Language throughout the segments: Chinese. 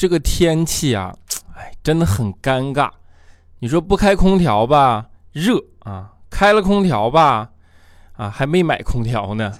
这个天气啊，哎，真的很尴尬。你说不开空调吧，热啊；开了空调吧，啊，还没买空调呢。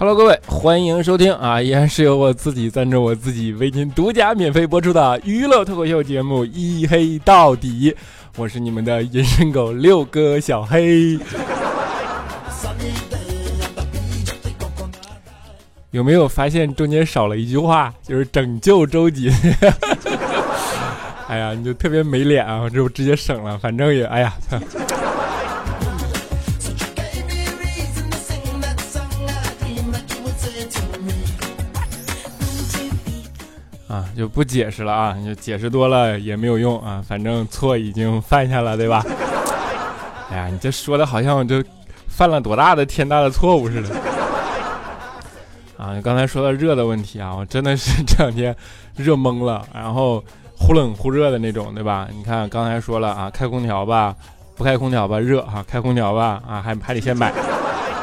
Hello，各位，欢迎收听啊！依然是由我自己赞助我自己为您独家免费播出的娱乐脱口秀节目《一黑到底》，我是你们的隐身狗六哥小黑。有没有发现中间少了一句话，就是拯救周瑾？哎呀，你就特别没脸啊！这不直接省了，反正也哎呀。就不解释了啊！就解释多了也没有用啊，反正错已经犯下了，对吧？哎呀，你这说的好像我就犯了多大的天大的错误似的。啊，刚才说到热的问题啊，我真的是 这两天热懵了，然后忽冷忽热的那种，对吧？你看刚才说了啊，开空调吧，不开空调吧，热哈，开空调吧，啊，还还得先买。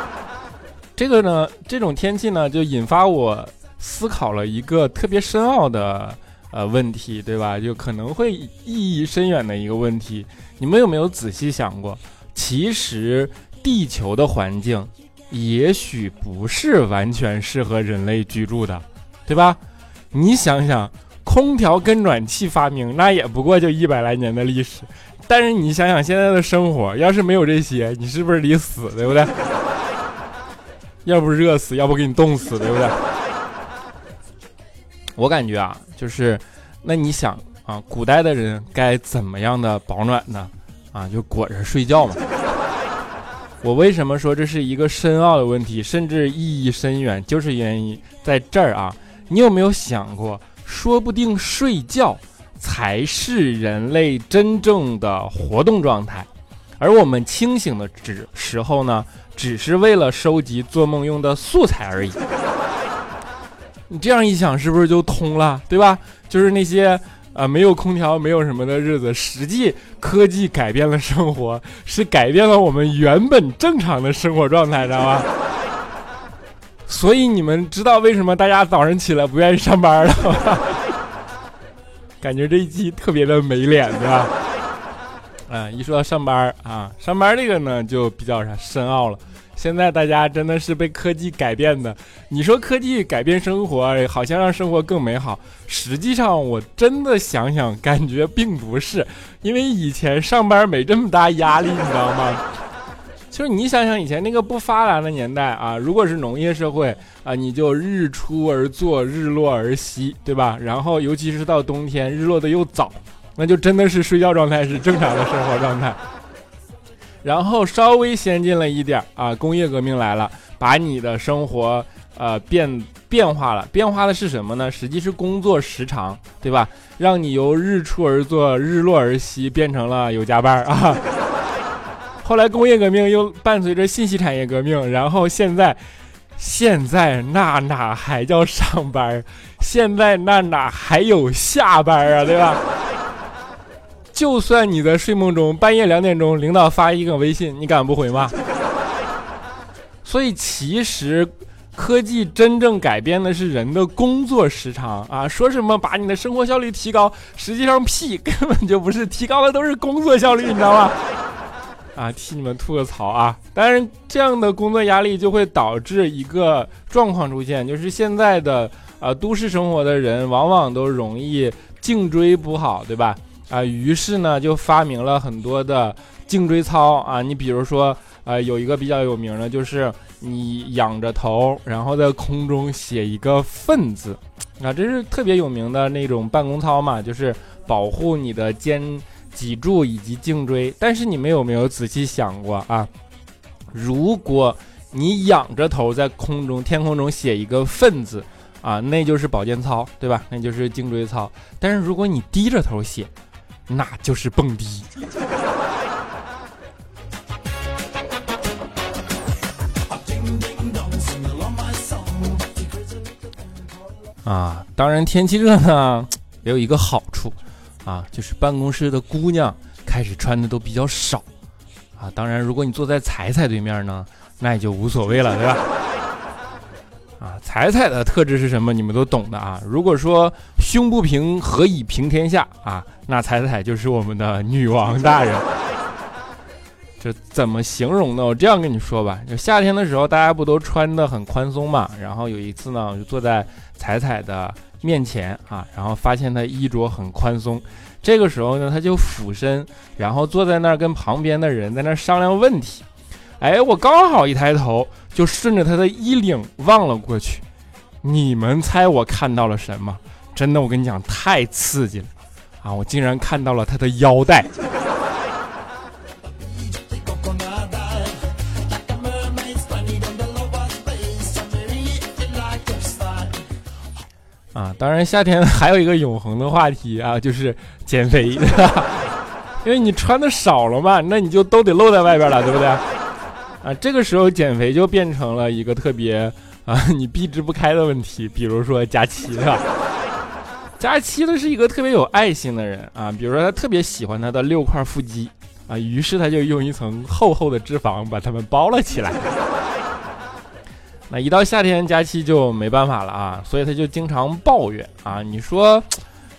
这个呢，这种天气呢，就引发我。思考了一个特别深奥的呃问题，对吧？就可能会意义深远的一个问题。你们有没有仔细想过？其实地球的环境也许不是完全适合人类居住的，对吧？你想想，空调跟暖气发明，那也不过就一百来年的历史。但是你想想现在的生活，要是没有这些，你是不是得死，对不对？要不热死，要不给你冻死，对不对？我感觉啊，就是，那你想啊，古代的人该怎么样的保暖呢？啊，就裹着睡觉嘛。我为什么说这是一个深奥的问题，甚至意义深远，就是原因在这儿啊。你有没有想过，说不定睡觉才是人类真正的活动状态，而我们清醒的时时候呢，只是为了收集做梦用的素材而已。你这样一想，是不是就通了，对吧？就是那些啊没有空调、没有什么的日子，实际科技改变了生活，是改变了我们原本正常的生活状态，知道吧？所以你们知道为什么大家早上起来不愿意上班了吗？感觉这一期特别的没脸，对吧？啊，一说到上班啊，上班这个呢就比较啥深奥了。现在大家真的是被科技改变的。你说科技改变生活，好像让生活更美好。实际上，我真的想想，感觉并不是。因为以前上班没这么大压力，你知道吗？就是你想想以前那个不发达的年代啊，如果是农业社会啊，你就日出而作，日落而息，对吧？然后尤其是到冬天，日落的又早，那就真的是睡觉状态是正常的生活状态。然后稍微先进了一点啊，工业革命来了，把你的生活呃变变化了。变化的是什么呢？实际是工作时长，对吧？让你由日出而作，日落而息，变成了有加班啊。后来工业革命又伴随着信息产业革命，然后现在，现在那哪还叫上班？现在那哪还有下班啊？对吧？就算你在睡梦中，半夜两点钟，领导发一个微信，你敢不回吗？所以其实，科技真正改变的是人的工作时长啊！说什么把你的生活效率提高，实际上屁，根本就不是提高的，都是工作效率，你知道吗？啊，替你们吐个槽啊！当然，这样的工作压力就会导致一个状况出现，就是现在的啊都市生活的人，往往都容易颈椎不好，对吧？啊，于是呢，就发明了很多的颈椎操啊。你比如说，呃，有一个比较有名的，就是你仰着头，然后在空中写一个“奋”字，啊，这是特别有名的那种办公操嘛，就是保护你的肩脊柱以及颈椎。但是你们有没有仔细想过啊？如果你仰着头在空中、天空中写一个“奋”字，啊，那就是保健操，对吧？那就是颈椎操。但是如果你低着头写，那就是蹦迪。啊，当然天气热呢，也有一个好处，啊，就是办公室的姑娘开始穿的都比较少，啊，当然如果你坐在彩彩对面呢，那也就无所谓了，对吧？啊，彩彩的特质是什么？你们都懂的啊。如果说胸不平，何以平天下啊？那彩彩就是我们的女王大人。这怎么形容呢？我这样跟你说吧，就夏天的时候，大家不都穿的很宽松嘛？然后有一次呢，我就坐在彩彩的面前啊，然后发现她衣着很宽松。这个时候呢，她就俯身，然后坐在那儿跟旁边的人在那儿商量问题。哎，我刚好一抬头，就顺着他的衣领望了过去。你们猜我看到了什么？真的，我跟你讲，太刺激了啊！我竟然看到了他的腰带。啊，当然夏天还有一个永恒的话题啊，就是减肥，因为你穿的少了嘛，那你就都得露在外边了，对不对？啊，这个时候减肥就变成了一个特别啊你避之不开的问题，比如说佳期，是吧？佳期呢是一个特别有爱心的人啊，比如说他特别喜欢他的六块腹肌啊，于是他就用一层厚厚的脂肪把它们包了起来。那一到夏天，佳期就没办法了啊，所以他就经常抱怨啊。你说，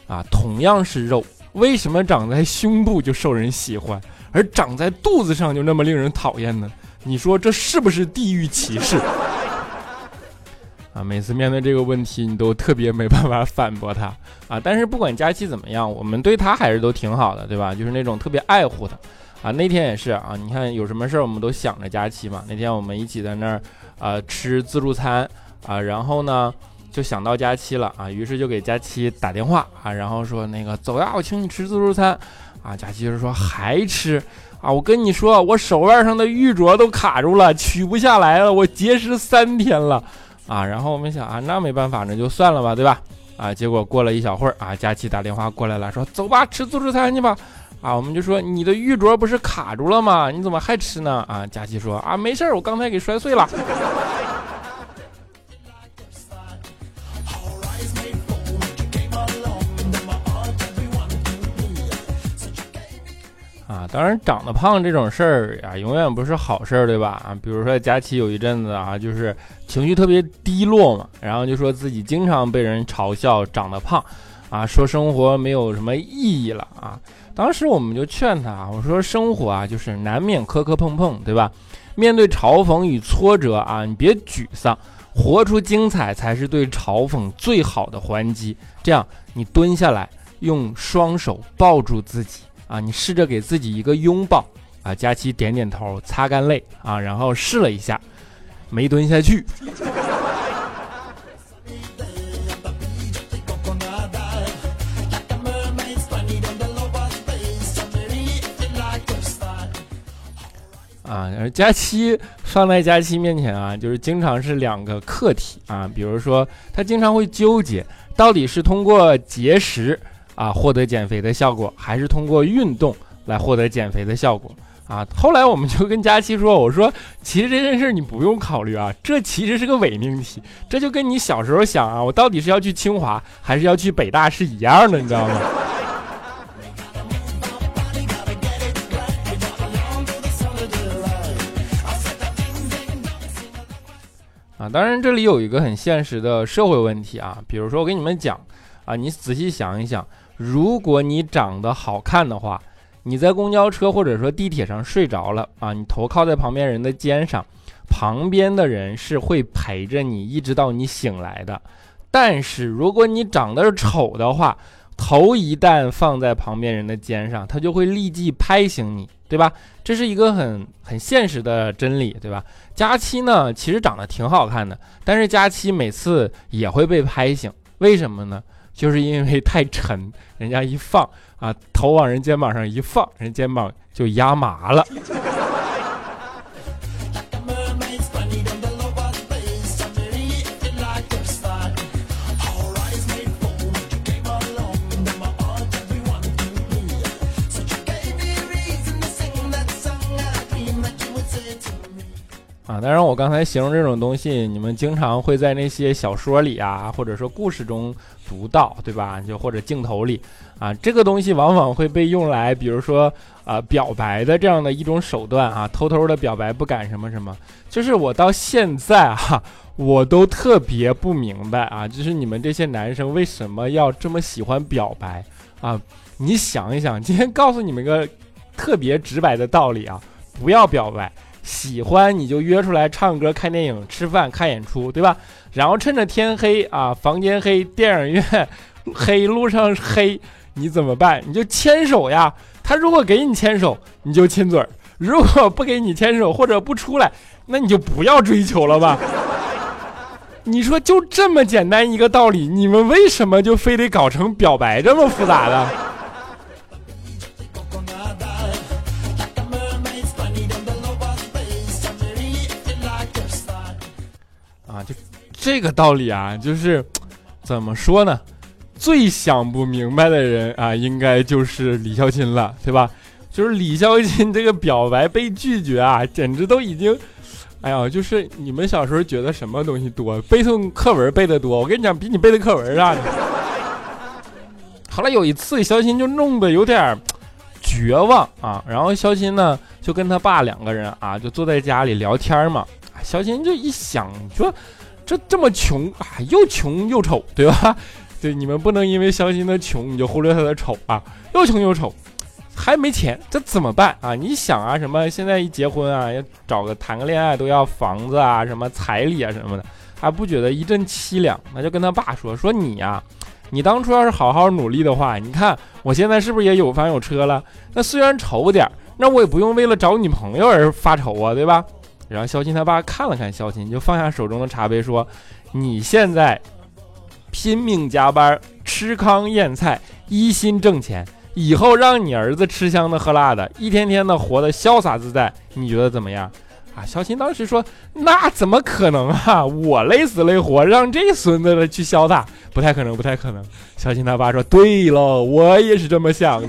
啊，同样是肉，为什么长在胸部就受人喜欢，而长在肚子上就那么令人讨厌呢？你说这是不是地域歧视？啊，每次面对这个问题，你都特别没办法反驳他啊。但是不管佳期怎么样，我们对他还是都挺好的，对吧？就是那种特别爱护他啊。那天也是啊，你看有什么事儿，我们都想着佳期嘛。那天我们一起在那儿。啊，吃自助餐啊，然后呢，就想到佳期了啊，于是就给佳期打电话啊，然后说那个走呀，我请你吃自助餐啊。佳期就是说还吃啊，我跟你说，我手腕上的玉镯都卡住了，取不下来了，我节食三天了啊。然后我们想啊，那没办法，那就算了吧，对吧？啊，结果过了一小会儿啊，佳琪打电话过来了，说走吧，吃自助餐去吧。啊，我们就说你的玉镯不是卡住了吗？你怎么还吃呢？啊，佳琪说啊，没事儿，我刚才给摔碎了。当然长得胖这种事儿呀，永远不是好事儿，对吧？啊，比如说佳琪有一阵子啊，就是情绪特别低落嘛，然后就说自己经常被人嘲笑长得胖，啊，说生活没有什么意义了啊。当时我们就劝他，我说生活啊，就是难免磕磕碰碰，对吧？面对嘲讽与挫折啊，你别沮丧，活出精彩才是对嘲讽最好的还击。这样，你蹲下来，用双手抱住自己啊，你试着给自己一个拥抱啊。佳琪点点头，擦干泪啊，然后试了一下，没蹲下去。啊，而佳期放在佳期面前啊，就是经常是两个课题啊。比如说，他经常会纠结，到底是通过节食啊获得减肥的效果，还是通过运动来获得减肥的效果啊？后来我们就跟佳期说：“我说，其实这件事你不用考虑啊，这其实是个伪命题，这就跟你小时候想啊，我到底是要去清华还是要去北大是一样的，你知道吗？” 啊，当然这里有一个很现实的社会问题啊，比如说我跟你们讲啊，你仔细想一想，如果你长得好看的话，你在公交车或者说地铁上睡着了啊，你头靠在旁边人的肩上，旁边的人是会陪着你一直到你醒来的。但是如果你长得丑的话，头一旦放在旁边人的肩上，他就会立即拍醒你。对吧？这是一个很很现实的真理，对吧？佳期呢，其实长得挺好看的，但是佳期每次也会被拍醒，为什么呢？就是因为太沉，人家一放啊，头往人肩膀上一放，人肩膀就压麻了。啊，当然，我刚才形容这种东西，你们经常会在那些小说里啊，或者说故事中读到，对吧？就或者镜头里啊，这个东西往往会被用来，比如说啊，表白的这样的一种手段啊，偷偷的表白，不敢什么什么。就是我到现在哈，我都特别不明白啊，就是你们这些男生为什么要这么喜欢表白啊？你想一想，今天告诉你们个特别直白的道理啊，不要表白，喜欢你就约出来唱歌、看电影、吃饭、看演出，对吧？然后趁着天黑啊，房间黑、电影院黑、路上黑，你怎么办？你就牵手呀。他如果给你牵手，你就亲嘴儿；如果不给你牵手或者不出来，那你就不要追求了吧。你说就这么简单一个道理，你们为什么就非得搞成表白这么复杂的？这个道理啊，就是怎么说呢？最想不明白的人啊，应该就是李孝钦了，对吧？就是李孝钦这个表白被拒绝啊，简直都已经，哎呀，就是你们小时候觉得什么东西多？背诵课文背的多？我跟你讲，比你背的课文啊。后来有一次，肖钦就弄得有点绝望啊，然后肖钦呢就跟他爸两个人啊，就坐在家里聊天嘛。肖钦就一想说。这这么穷啊，又穷又丑，对吧？对，你们不能因为肖钦的穷，你就忽略他的丑啊！又穷又丑，还没钱，这怎么办啊？你想啊，什么现在一结婚啊，要找个谈个恋爱都要房子啊，什么彩礼啊什么的，还不觉得一阵凄凉？那就跟他爸说说你呀，你当初要是好好努力的话，你看我现在是不是也有房有车了？那虽然丑点，那我也不用为了找女朋友而发愁啊，对吧？然后肖琴他爸看了看肖琴，就放下手中的茶杯说：“你现在拼命加班，吃糠咽菜，一心挣钱，以后让你儿子吃香的喝辣的，一天天的活得潇洒自在，你觉得怎么样？”啊，肖琴当时说：“那怎么可能啊？我累死累活让这孙子的去潇洒，不太可能，不太可能。”肖琴他爸说：“对喽，我也是这么想的。”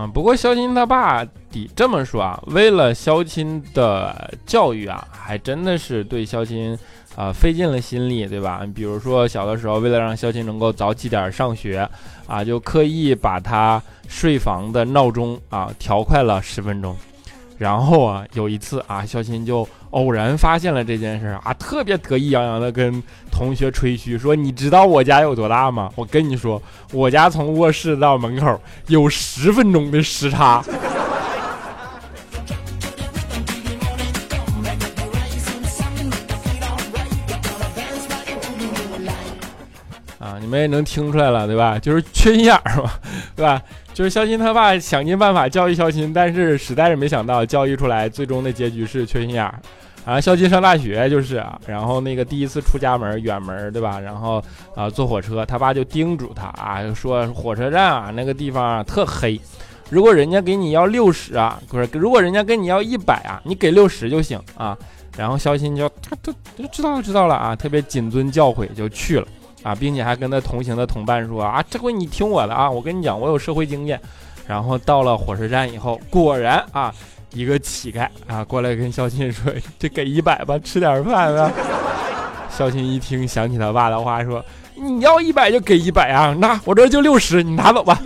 嗯不过肖钦他爸得这么说啊，为了肖钦的教育啊，还真的是对肖钦啊费尽了心力，对吧？比如说小的时候，为了让肖钦能够早起点上学啊，就刻意把他睡房的闹钟啊调快了十分钟。然后啊，有一次啊，肖琴就偶然发现了这件事啊，特别得意洋洋的跟同学吹嘘说：“你知道我家有多大吗？我跟你说，我家从卧室到门口有十分钟的时差。”你们也能听出来了，对吧？就是缺心眼儿嘛，对吧？就是肖钦他爸想尽办法教育肖钦，但是实在是没想到教育出来最终的结局是缺心眼儿。啊，肖钦上大学就是啊，然后那个第一次出家门远门对吧？然后啊坐火车，他爸就叮嘱他啊，说火车站啊那个地方啊特黑，如果人家给你要六十啊，不是，如果人家跟你要一百啊，你给六十就行啊。然后肖钦就他他就知道了知道了啊，特别谨遵教诲就去了。啊，并且还跟他同行的同伴说啊，这回你听我的啊，我跟你讲，我有社会经验。然后到了火车站以后，果然啊，一个乞丐啊过来跟肖钦说，这给一百吧，吃点饭吧。肖钦一听，想起他爸的话，说你要一百就给一百啊，那我这就六十，你拿走吧。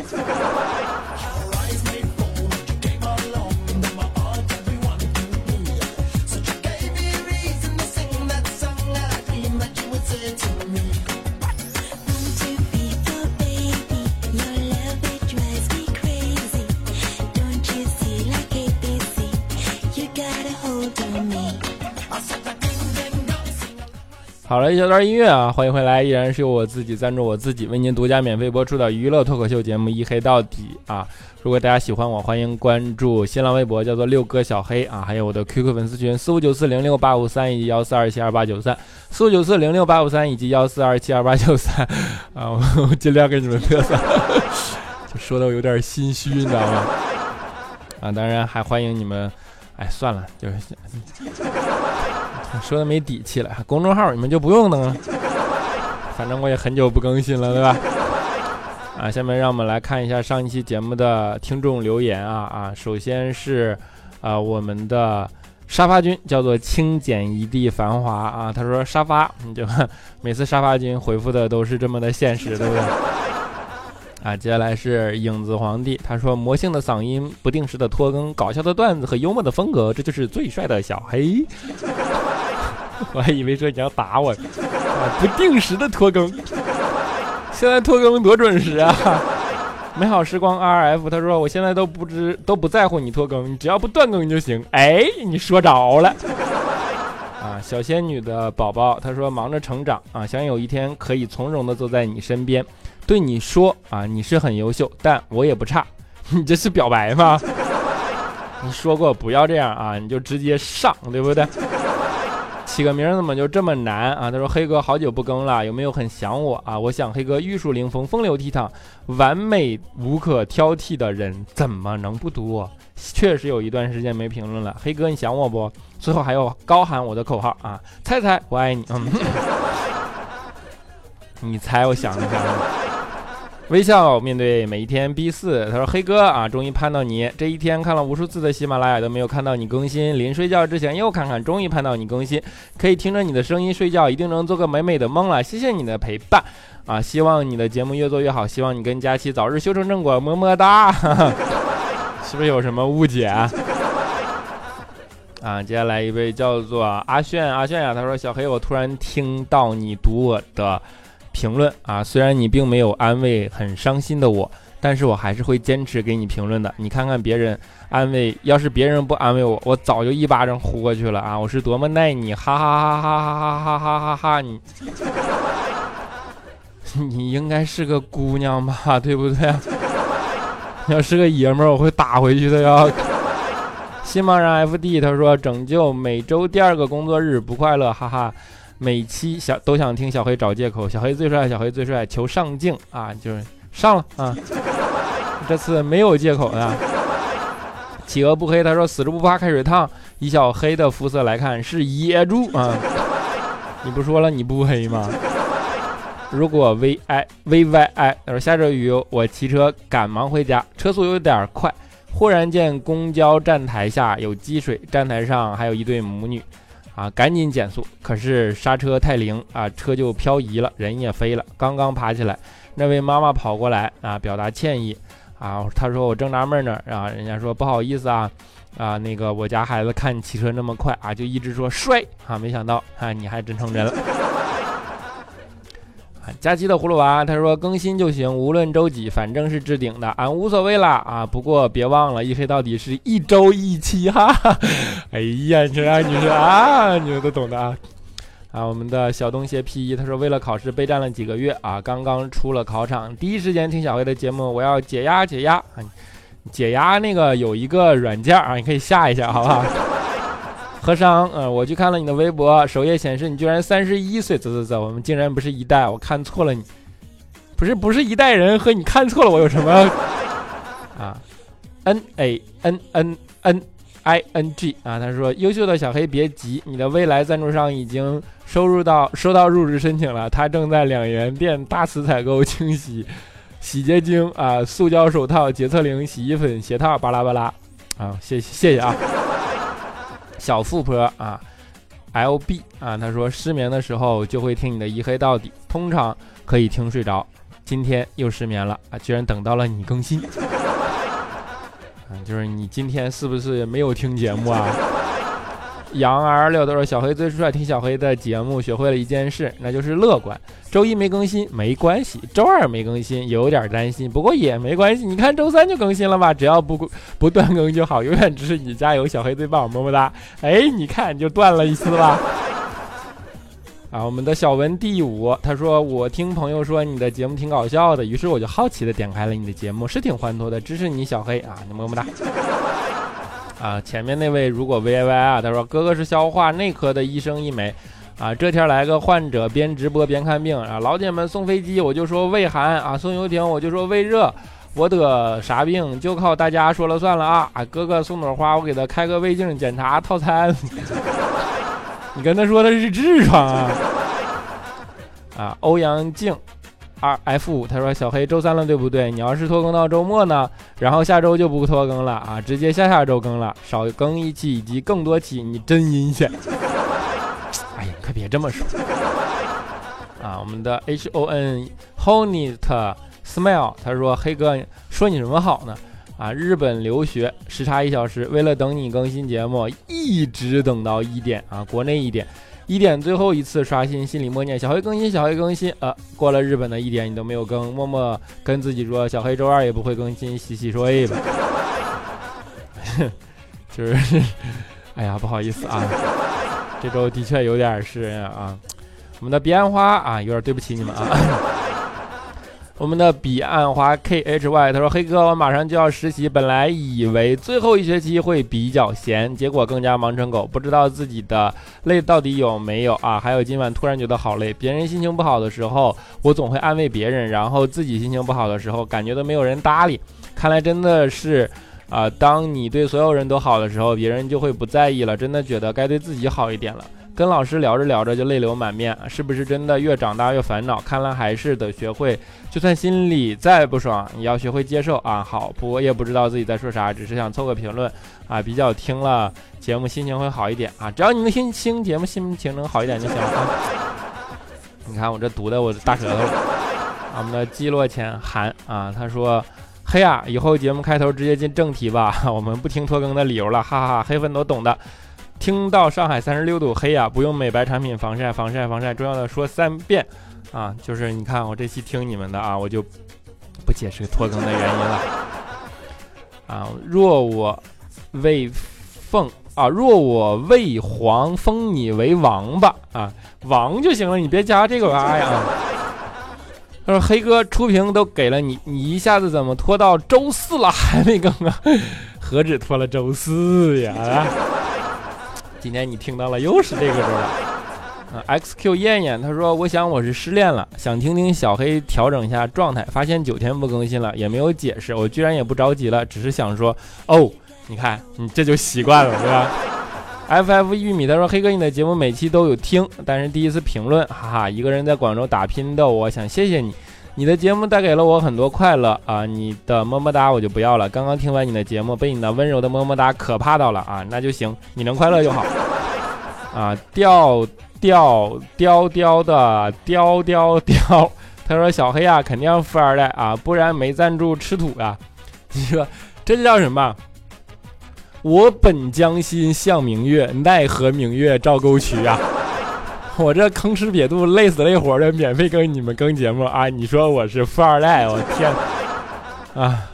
了一小段音乐啊，欢迎回来，依然是由我自己赞助我自己为您独家免费播出的娱乐脱口秀节目一黑到底啊！如果大家喜欢我，欢迎关注新浪微博叫做六哥小黑啊，还有我的 QQ 粉丝群四五九四零六八五三以及幺四二七二八九三四五九四零六八五三以及幺四二七二八九三啊，我尽量给你们嘚瑟，就 说的我有点心虚，你知道吗？啊，当然还欢迎你们，哎，算了，就是。说的没底气了，公众号你们就不用登了。反正我也很久不更新了，对吧？啊，下面让我们来看一下上一期节目的听众留言啊啊，首先是，啊我们的沙发君叫做清简一地繁华啊，他说沙发，你就每次沙发君回复的都是这么的现实，对不对？啊，接下来是影子皇帝，他说魔性的嗓音，不定时的拖更，搞笑的段子和幽默的风格，这就是最帅的小黑。我还以为说你要打我，啊，不定时的拖更。现在拖更多准时啊！美好时光 R F 他说我现在都不知都不在乎你拖更，你只要不断更就行。哎，你说着了啊！小仙女的宝宝他说忙着成长啊，想有一天可以从容的坐在你身边，对你说啊，你是很优秀，但我也不差。你这是表白吗？你说过不要这样啊，你就直接上，对不对？起个名怎么就这么难啊？他说：“黑哥好久不更了，有没有很想我啊？我想黑哥玉树临风、风流倜傥、完美无可挑剔的人，怎么能不读？确实有一段时间没评论了。黑哥，你想我不？最后还要高喊我的口号啊！猜猜我爱你。嗯，你猜我想一想。”微笑面对每一天 B 四，他说：“黑哥啊，终于盼到你！这一天看了无数次的喜马拉雅都没有看到你更新，临睡觉之前又看看，终于盼到你更新，可以听着你的声音睡觉，一定能做个美美的梦了。谢谢你的陪伴 啊！希望你的节目越做越好，希望你跟佳期早日修成正果，么么哒！是不是有什么误解啊？啊，接下来一位叫做阿炫，阿炫呀，他说：小黑，我突然听到你读我的。”评论啊，虽然你并没有安慰很伤心的我，但是我还是会坚持给你评论的。你看看别人安慰，要是别人不安慰我，我早就一巴掌呼过去了啊！我是多么爱你，哈哈哈哈哈哈哈哈哈哈！你，你应该是个姑娘吧，对不对？要是个爷们儿，我会打回去的呀。新盲人 FD 他说拯救每周第二个工作日不快乐，哈哈。每期小都想听小黑找借口，小黑最帅，小黑最帅，求上镜啊！就是上了啊，这次没有借口啊。企鹅不黑，他说死猪不怕开水烫，以小黑的肤色来看是野猪啊！你不说了你不黑吗？如果 V I V Y I，他说下着雨，我骑车赶忙回家，车速有点快，忽然见公交站台下有积水，站台上还有一对母女。啊，赶紧减速，可是刹车太灵啊，车就漂移了，人也飞了。刚刚爬起来，那位妈妈跑过来啊，表达歉意啊，她说我正纳闷呢啊，人家说不好意思啊啊，那个我家孩子看你骑车那么快啊，就一直说摔啊，没想到啊，你还真成真了。佳期的葫芦娃，他说更新就行，无论周几，反正是置顶的，俺无所谓啦啊！不过别忘了，一黑到底是一周一期哈。哈 哎呀，你说啊，你说啊，你们都懂的啊。啊，我们的小东邪 P 一，他说为了考试备战了几个月啊，刚刚出了考场，第一时间听小黑的节目，我要解压解压啊，解压那个有一个软件啊，你可以下一下，好不好？和尚，嗯，我去看了你的微博，首页显示你居然三十一岁，啧啧啧，我们竟然不是一代，我看错了你，不是不是一代人，和你看错了我有什么啊？N A N N N I N G 啊，他说优秀的小黑别急，你的未来赞助商已经收入到收到入职申请了，他正在两元店大肆采购清洗洗洁精啊，塑胶手套、洁厕灵、洗衣粉、鞋套，巴拉巴拉啊，谢谢谢谢啊。小富婆啊，L B 啊，他说失眠的时候就会听你的一黑到底，通常可以听睡着。今天又失眠了啊，居然等到了你更新。啊，就是你今天是不是没有听节目啊？杨 R 六都是小黑最帅，听小黑的节目学会了一件事，那就是乐观。周一没更新没关系，周二没更新有点担心，不过也没关系。你看周三就更新了吧，只要不不断更就好，永远支持你，加油，小黑最棒，么么哒。哎，你看就断了一次吧。啊，我们的小文第五，他说我听朋友说你的节目挺搞笑的，于是我就好奇的点开了你的节目，是挺欢脱的，支持你小黑啊，你么么哒。啊，前面那位如果 V I Y 啊，他说哥哥是消化内科的医生一枚，啊，这天来个患者边直播边看病啊，老铁们送飞机我就说胃寒啊，送游艇我就说胃热，我得啥病就靠大家说了算了啊，啊哥哥送朵花我给他开个胃镜检查套餐，你跟他说的是痔疮啊，啊，欧阳靖，R F 五，他说小黑周三了对不对？你要是拖更到周末呢，然后下周就不拖更了啊，直接下下周更了，少更一期以及更多期，你真阴险。哎呀，可别这么说啊！我们的 H O N HONET Smile，他说黑哥说你什么好呢？啊，日本留学时差一小时，为了等你更新节目，一直等到一点啊，国内一点。一点最后一次刷新，心里默念小黑更新，小黑更新。呃，过了日本的一点你都没有更，默默跟自己说小黑周二也不会更新，洗洗睡吧。就是，哎呀，不好意思啊，这周的确有点是啊，我们的彼岸花啊，有点对不起你们啊。我们的彼岸花 K H Y 他说：“黑哥，我马上就要实习，本来以为最后一学期会比较闲，结果更加忙成狗。不知道自己的累到底有没有啊？还有今晚突然觉得好累。别人心情不好的时候，我总会安慰别人，然后自己心情不好的时候，感觉都没有人搭理。看来真的是，啊，当你对所有人都好的时候，别人就会不在意了。真的觉得该对自己好一点了。”跟老师聊着聊着就泪流满面，是不是真的越长大越烦恼？看来还是得学会，就算心里再不爽，也要学会接受啊。好，不，我也不知道自己在说啥，只是想凑个评论啊，比较听了节目心情会好一点啊。只要你们听听节目心情能好一点就行了。啊你看我这读的我的大舌头。我们的季落前寒啊，他说：“黑呀，以后节目开头直接进正题吧，我们不听拖更的理由了，哈哈，黑粉都懂的。”听到上海三十六度黑呀，不用美白产品，防晒，防晒，防晒，重要的说三遍啊！就是你看我这期听你们的啊，我就不解释拖更的原因了 啊。若我为凤啊，若我为皇，封你为王吧啊，王就行了，你别加这个玩意啊。他说黑哥出屏都给了你，你一下子怎么拖到周四了还没更啊？何止拖了周四呀？今天你听到了，又是这个歌了。啊，XQ 燕燕，他说：“我想我是失恋了，想听听小黑调整一下状态。发现九天不更新了，也没有解释，我居然也不着急了，只是想说，哦，你看你这就习惯了，是吧？”FF 玉米他说：“黑哥，你的节目每期都有听，但是第一次评论，哈哈，一个人在广州打拼的，我想谢谢你。”你的节目带给了我很多快乐啊！你的么么哒我就不要了。刚刚听完你的节目，被你的温柔的么么哒可怕到了啊！那就行，你能快乐就好。啊，调调调调的调调调。他说小黑啊，肯定要富二代啊，不然没赞助吃土啊。你说这叫什么？我本将心向明月，奈何明月照沟渠啊！我这吭哧瘪肚、累死累活的，免费跟你们更节目啊！你说我是富二代？我天啊！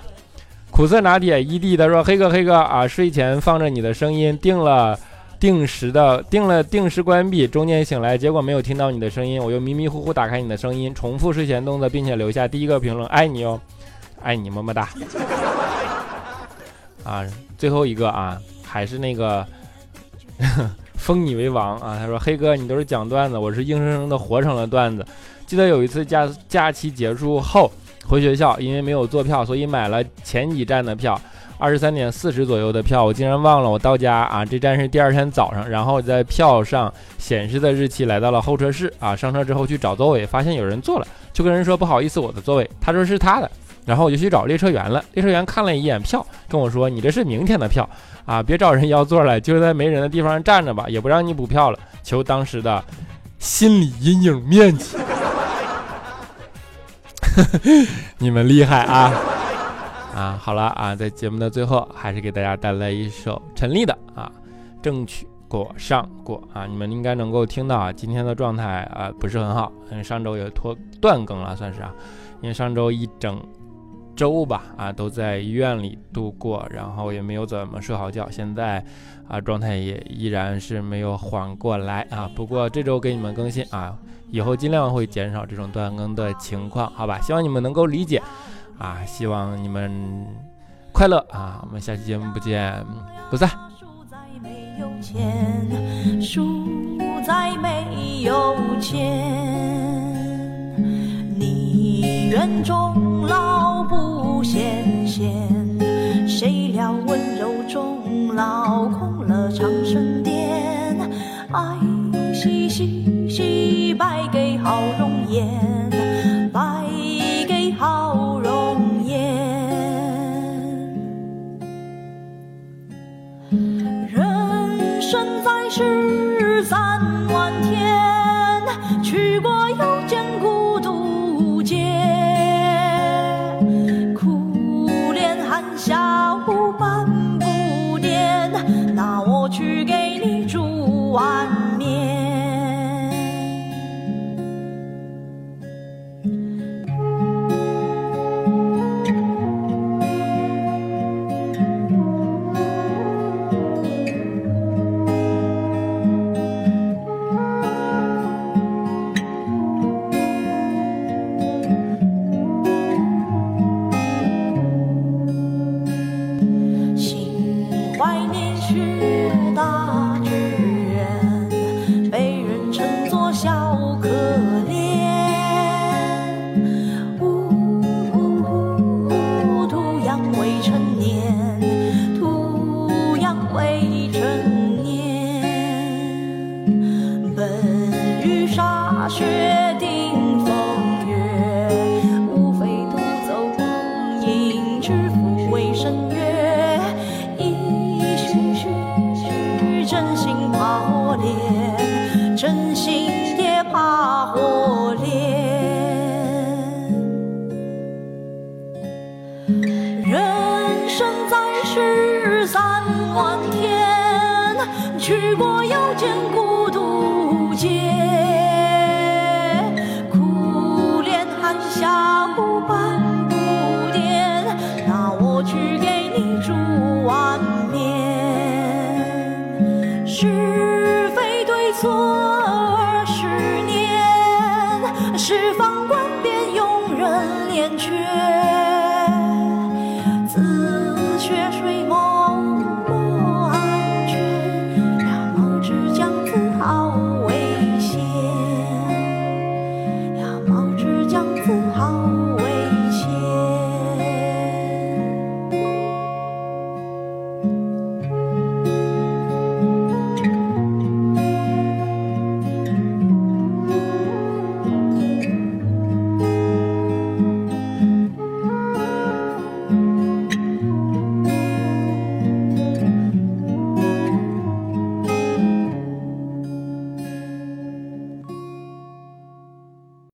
苦涩拿铁 ED 他说：“黑哥黑哥啊，睡前放着你的声音，定了定时的，定了定时关闭，中间醒来，结果没有听到你的声音，我又迷迷糊糊打开你的声音，重复睡前动作，并且留下第一个评论，爱你哦，爱你么么哒！啊，最后一个啊，还是那个。”封你为王啊！他说：“黑哥，你都是讲段子，我是硬生生的活成了段子。记得有一次假假期结束后回学校，因为没有坐票，所以买了前几站的票，二十三点四十左右的票，我竟然忘了我到家啊！这站是第二天早上，然后在票上显示的日期来到了候车室啊！上车之后去找座位，发现有人坐了，就跟人说不好意思，我的座位。他说是他的。”然后我就去找列车员了，列车员看了一眼票，跟我说：“你这是明天的票啊，别找人要座了，就在没人的地方站着吧，也不让你补票了。”求当时的心理阴影面积。你们厉害啊！啊，好了啊，在节目的最后，还是给大家带来一首陈粒的啊《正曲果上果》啊，你们应该能够听到啊，今天的状态啊不是很好，因为上周也拖断更了，算是啊，因为上周一整。周吧，啊，都在医院里度过，然后也没有怎么睡好觉，现在啊，状态也依然是没有缓过来啊。不过这周给你们更新啊，以后尽量会减少这种断更的情况，好吧？希望你们能够理解啊，希望你们快乐啊。我们下期节目不见不散。愿终老纤纤谁料温柔终老空了长生殿哎惜惜惜败给好容颜败给好容颜人生在世三